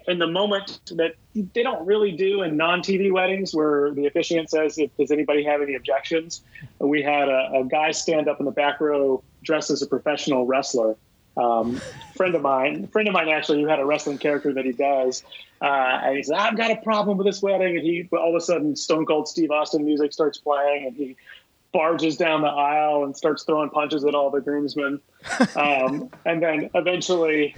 in the moment that they don't really do in non-TV weddings, where the officiant says, if, "Does anybody have any objections?" We had a, a guy stand up in the back row dressed as a professional wrestler. Um, friend of mine, friend of mine actually, who had a wrestling character that he does, uh, and he said, "I've got a problem with this wedding," and he all of a sudden Stone Cold Steve Austin music starts playing, and he barges down the aisle and starts throwing punches at all the groomsmen, um, and then eventually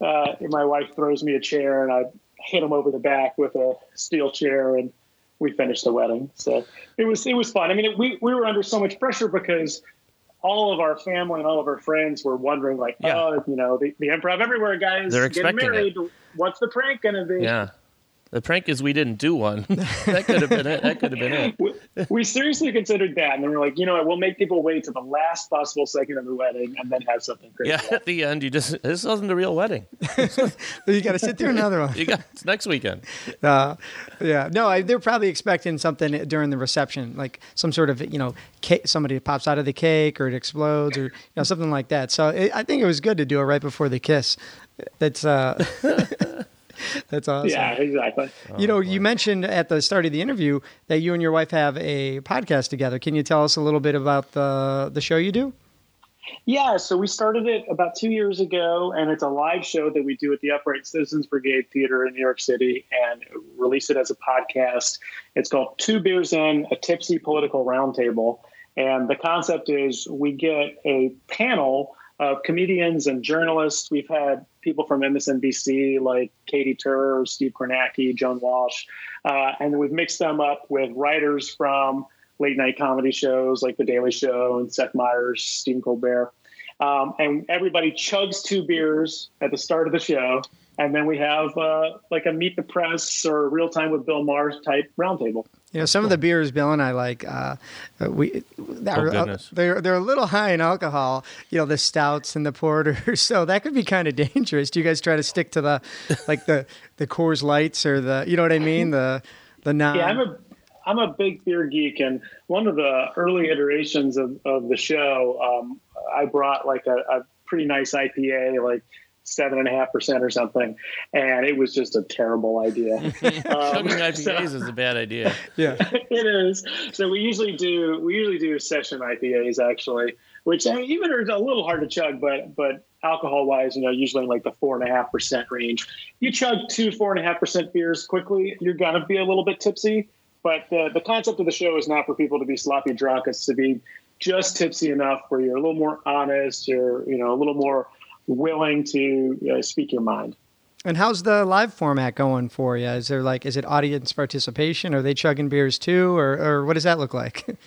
uh, my wife throws me a chair and I hit him over the back with a steel chair and we finished the wedding. So it was it was fun. I mean, it, we we were under so much pressure because all of our family and all of our friends were wondering, like, Yeah. oh, you know, the, the improv everywhere guys They're getting married. What's the prank gonna be? Yeah. The prank is we didn't do one. that could have been it. That could have been it. We, we seriously considered that, and then we're like, you know what? We'll make people wait to the last possible second of the wedding, and then have something crazy. Yeah, at the end, you just this wasn't a real wedding. you got to sit through another one. You got it's next weekend. Uh, yeah, no, I, they're probably expecting something during the reception, like some sort of you know, cake, somebody pops out of the cake or it explodes or you know something like that. So it, I think it was good to do it right before the kiss. That's uh, that's awesome. Yeah, exactly. Oh, you know, you mentioned at the start of the interview that you and your wife have a podcast together. Can you tell us a little bit about the the show you do? Yeah, so we started it about two years ago, and it's a live show that we do at the Upright Citizens Brigade Theater in New York City and release it as a podcast. It's called Two Beers In, a Tipsy Political Roundtable. And the concept is we get a panel of comedians and journalists. We've had people from MSNBC like Katie Tur, Steve Kornacki, Joan Walsh, uh, and we've mixed them up with writers from late night comedy shows like The Daily Show and Seth Meyers, Stephen Colbert. Um, and everybody chugs two beers at the start of the show. And then we have uh, like a meet the press or real time with Bill Maher type roundtable. You know, some of the beers Bill and I like, uh, we are, uh, they're they're a little high in alcohol. You know, the stouts and the porters, so that could be kind of dangerous. Do you guys try to stick to the like the the Coors Lights or the you know what I mean the the non? Yeah, I'm a I'm a big beer geek, and one of the early iterations of, of the show, um, I brought like a, a pretty nice IPA, like seven and a half percent or something, and it was just a terrible idea. Um, Chugging IPAs so- is a bad idea. yeah. it is. So we usually do we usually do session IPAs actually, which uh, even are a little hard to chug, but but alcohol wise, you know, usually in like the four and a half percent range. You chug two four and a half percent beers quickly, you're gonna be a little bit tipsy. But the the concept of the show is not for people to be sloppy drunk. It's to be just tipsy enough where you're a little more honest. You're you know a little more willing to uh, speak your mind. And how's the live format going for you? Is there like is it audience participation? Are they chugging beers too, or or what does that look like?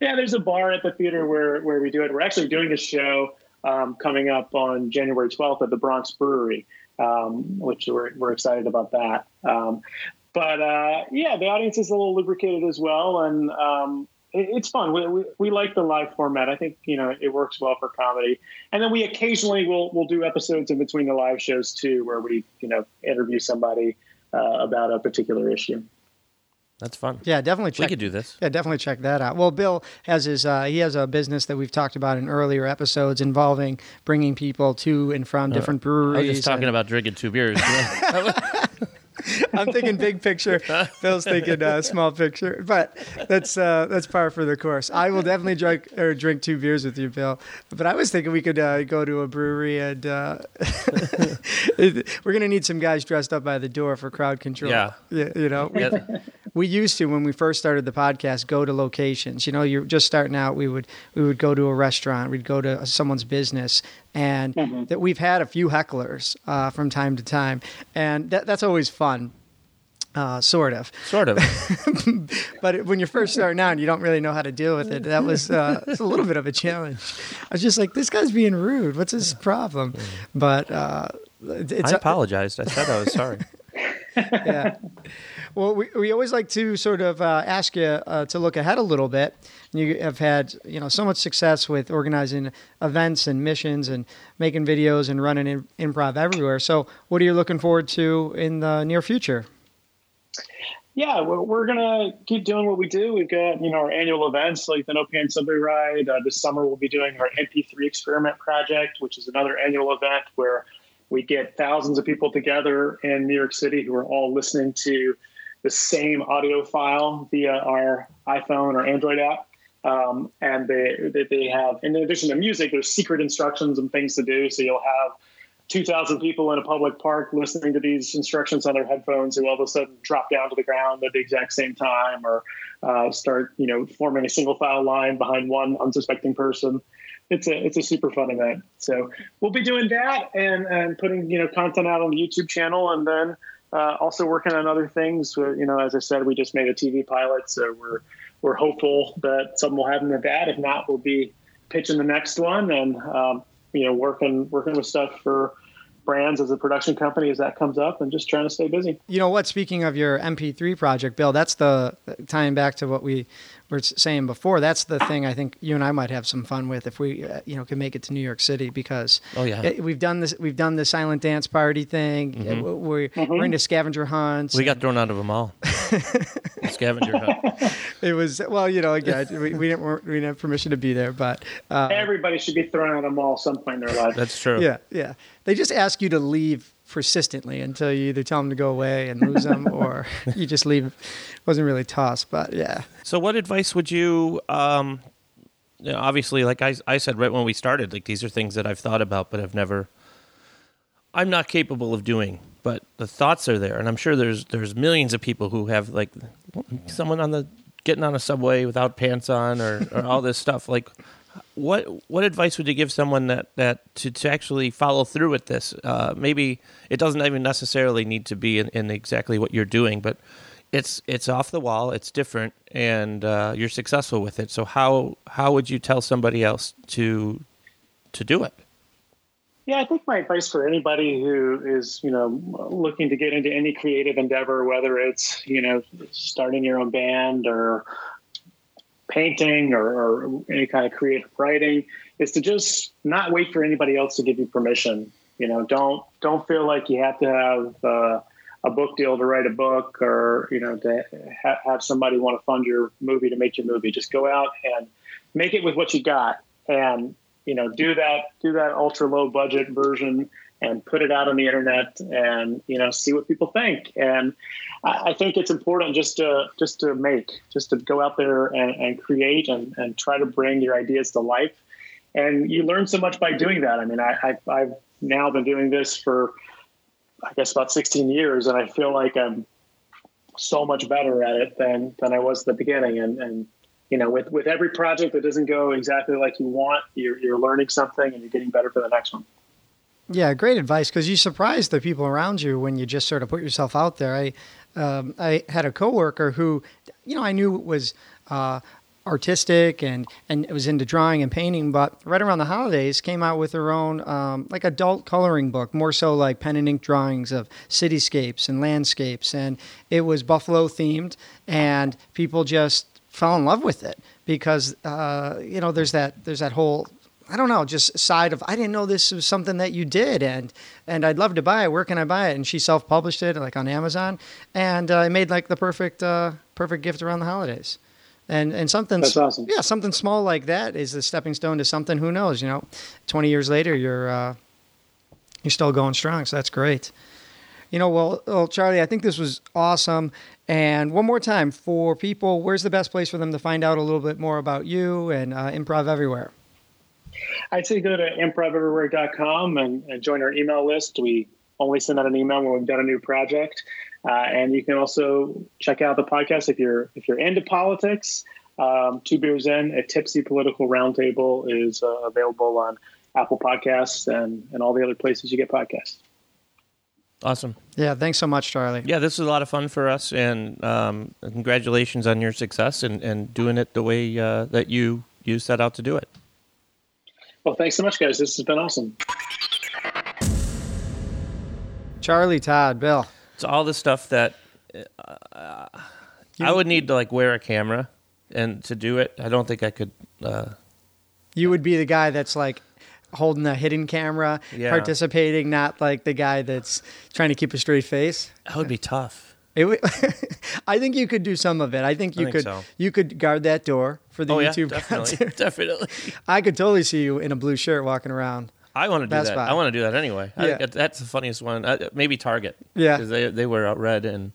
Yeah, there's a bar at the theater where where we do it. We're actually doing a show um, coming up on January 12th at the Bronx Brewery, um, which we're we're excited about that. Um, but uh, yeah, the audience is a little lubricated as well, and um, it's fun. We, we we like the live format. I think you know it works well for comedy. And then we occasionally will we'll do episodes in between the live shows too, where we you know interview somebody uh, about a particular issue. That's fun. Yeah, definitely check. We could do this. Yeah, definitely check that out. Well, Bill has his uh, he has a business that we've talked about in earlier episodes involving bringing people to and from different breweries. Uh, I was just talking and- about drinking two beers. I'm thinking big picture. Bill's thinking uh, small picture, but that's uh, that's par for the course. I will definitely drink or drink two beers with you, Bill. But I was thinking we could uh, go to a brewery and uh, we're gonna need some guys dressed up by the door for crowd control. Yeah. yeah you know. We, Yeah. we used to when we first started the podcast go to locations. You know, you're just starting out. We would we would go to a restaurant. We'd go to someone's business, and that we've had a few hecklers uh, from time to time, and that, that's always fun. Uh, sort of, sort of. but when you're first starting out and you don't really know how to deal with it, that was uh, it's a little bit of a challenge. I was just like, this guy's being rude. What's his problem? But uh, it's I apologized. I said I was sorry. yeah. Well, we, we always like to sort of uh, ask you uh, to look ahead a little bit. You have had you know so much success with organizing events and missions and making videos and running in, improv everywhere. So, what are you looking forward to in the near future? Yeah, we're, we're gonna keep doing what we do. We've got you know our annual events like the No Pants Subway Ride. Uh, this summer we'll be doing our MP3 Experiment Project, which is another annual event where we get thousands of people together in New York City who are all listening to the same audio file via our iPhone or Android app. Um, and they, they they have, in addition to music, there's secret instructions and things to do. So you'll have 2,000 people in a public park listening to these instructions on their headphones who all of a sudden drop down to the ground at the exact same time or uh, start, you know, forming a single file line behind one unsuspecting person. It's a it's a super fun event. So we'll be doing that and and putting you know content out on the YouTube channel and then uh, also working on other things. You know, as I said, we just made a TV pilot, so we're we're hopeful that something will happen with that. If not, we'll be pitching the next one and um, you know working working with stuff for brands as a production company as that comes up and just trying to stay busy. You know what? Speaking of your MP3 project, Bill, that's the tying back to what we were saying before. That's the thing I think you and I might have some fun with if we, uh, you know, can make it to New York City because Oh, yeah. it- we've done this. We've done the silent dance party thing. Uh, We're, we're into scavenger hunts. We got thrown out of a mall. Scavenger hunt. it was well, you know, again, we, we didn't we didn't have permission to be there, but uh, Everybody should be thrown out of a mall some point in their life. That's true. yeah, yeah. They just ask you to leave persistently until you either tell them to go away and lose them, or you just leave. It wasn't really tossed, but yeah. So, what advice would you? Um, you know, obviously, like I, I said right when we started, like these are things that I've thought about, but I've never. I'm not capable of doing, but the thoughts are there, and I'm sure there's there's millions of people who have like someone on the getting on a subway without pants on, or, or all this stuff. Like, what what advice would you give someone that that to, to actually follow through with this? Uh, maybe it doesn't even necessarily need to be in, in exactly what you're doing, but it's it's off the wall, it's different, and uh, you're successful with it. So how how would you tell somebody else to to do it? Yeah, I think my advice for anybody who is, you know, looking to get into any creative endeavor, whether it's, you know, starting your own band or painting or, or any kind of creative writing, is to just not wait for anybody else to give you permission. You know, don't don't feel like you have to have uh, a book deal to write a book or you know to ha- have somebody want to fund your movie to make your movie. Just go out and make it with what you got and you know do that do that ultra low budget version and put it out on the internet and you know see what people think. And I, I think it's important just to just to make just to go out there and, and create and, and try to bring your ideas to life. And you learn so much by doing that. I mean I, I've, I've now been doing this for i guess about 16 years and i feel like i'm so much better at it than than i was at the beginning. And and you know, with, with every project that doesn't go exactly like you want, you're, you're learning something and you're getting better for the next one. Yeah, great advice because you surprise the people around you when you just sort of put yourself out there. I um, I had a coworker who, you know, I knew was uh, artistic and and was into drawing and painting, but right around the holidays came out with her own um, like adult coloring book, more so like pen and ink drawings of cityscapes and landscapes, and it was Buffalo themed, and people just fell in love with it because uh, you know there's that there's that whole I don't know, just side of I didn't know this was something that you did, and and I'd love to buy it. Where can I buy it? And she self published it like on Amazon, and uh, it made like the perfect uh, perfect gift around the holidays. And and something That's awesome. yeah, something small like that is the stepping stone to something. Who knows? You know, twenty years later, you're uh, you're still going strong. So that's great. You know, well, well, Charlie, I think this was awesome. And one more time for people, where's the best place for them to find out a little bit more about you and uh, Improv Everywhere? I'd say go to improveverywhere.com and, and join our email list. We only send out an email when we've done a new project. Uh, and you can also check out the podcast if you're if you're into politics. Um, Two beers in, a tipsy political roundtable is uh, available on Apple Podcasts and and all the other places you get podcasts. Awesome. Yeah, thanks so much, Charlie. Yeah, this is a lot of fun for us, and um, congratulations on your success and, and doing it the way uh, that you you set out to do it. Well, thanks so much, guys. This has been awesome. Charlie, Todd, Bill. It's all the stuff that uh, I would need to like wear a camera and to do it. I don't think I could. Uh, You would be the guy that's like holding a hidden camera, Yeah. participating, not like the guy that's trying to keep a straight face. that would be tough. It I think you could do some of it. I think I you think could so. you could guard that door for the Oh yeah, YouTube definitely, concert. definitely. I could totally see you in a blue shirt walking around. I want to do Best that. Buy. I want to do that anyway. Yeah. think that's the funniest one. Uh, maybe Target. Yeah. 'Cause they they were red and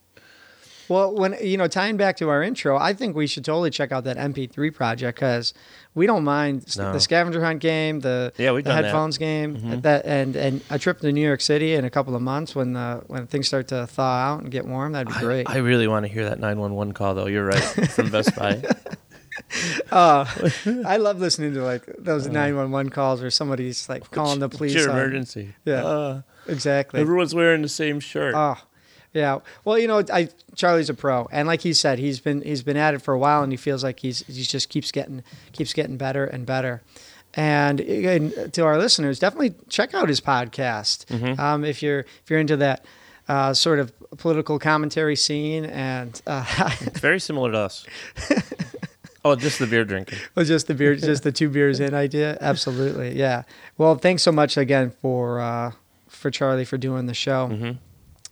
Well, when you know, tying back to our intro, I think we should totally check out that MP3 project because we don't mind No. the scavenger hunt game, the Yeah, we've the done that. Mm-hmm. headphones game, that and and a trip to New York City in a couple of months when the when things start to thaw out and get warm. That'd be great. I really want to hear that nine one one call though. You're right from Best Buy. Uh, I love listening to like those nine one one calls where somebody's like calling the police. It's your on- emergency. Yeah. Uh, exactly. everyone's wearing the same shirt. Oh, yeah. Well, you know, I Charlie's a pro, and like he said, he's been he's been at it for a while, and he feels like he's he just keeps getting keeps getting better and better. And again, to our listeners, definitely check out his podcast um, if you're if you're into that uh, sort of political commentary scene, and uh, very similar to us. oh, just the beer drinking. was just the beer, just the two beers in idea. Absolutely, yeah. Well, thanks so much again for uh, for Charlie for doing the show. Mm-hmm.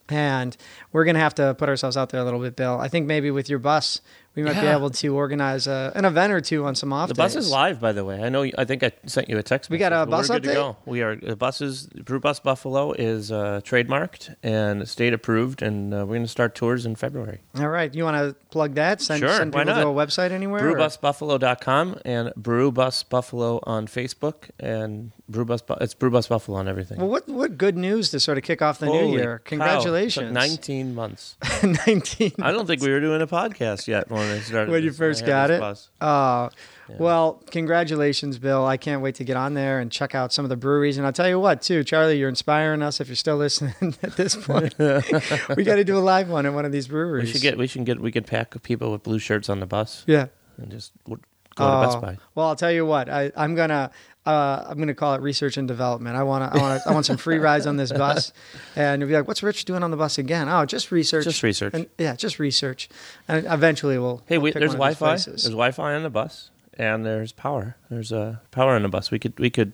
And we're gonna have to put ourselves out there a little bit, Bill. I think maybe with your bus, we might be able to organize a, an event or two on some off The days. bus is live, by the way. I know. I think I sent you a text. We got a bus We're good to go. We are. The buses. Brew Bus Buffalo is uh, trademarked and state approved, and uh, we're going to start tours in February. All right, you want to plug that? Send, Sure, send why people to a not? website anywhere. Brewbusbuffalo.com and Brew Bus Buffalo on Facebook and Brew Bus. Bu- It's Brew Bus Buffalo on everything. Well, what what good news to sort of kick off the Holy new year? Congratulations, Nineteen months. nineteen. I don't think we were doing a podcast yet when I started. When you this. first got it? Uh, Well, congratulations, Bill. I can't wait to get on there and check out some of the breweries. And I'll tell you what, too, Charlie, you're inspiring us. If you're still listening at this point, we got to do a live one at one of these breweries. We should get. We should get. We could pack people with blue shirts on the bus yeah. and just go to Best Oh, Buy. Well, I'll tell you what. I, I'm gonna uh, I'm gonna call it research and development. I want to I want I want some free rides on this bus, and you'll be like, "What's Rich doing on the bus again?" Oh, just research. Just research. And, yeah, just research, and eventually we'll. Hey, pick there's Wi-Fi. There's Wi-Fi on the bus, and there's power. There's uh, power on the bus. We could we could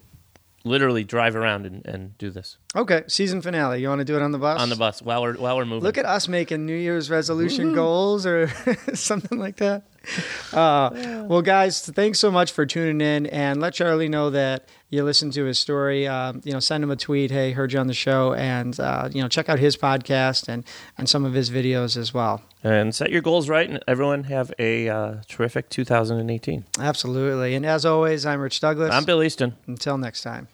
literally drive around and, and do this Okay, season finale. You want to do it on the bus? on the bus while we're while we're moving. Look at us making New Year's resolution goals or something like that. Uh, well, guys, thanks so much for tuning in, and let Charlie know that you listened to his story. Um, you know, send him a tweet. Hey, heard you on the show, and uh, you know, check out his podcast and and some of his videos as well. and set your goals right, and everyone have a uh, terrific 2018. Absolutely. And as always, I'm Rich Douglas. I'm Bill Easton. Until next time.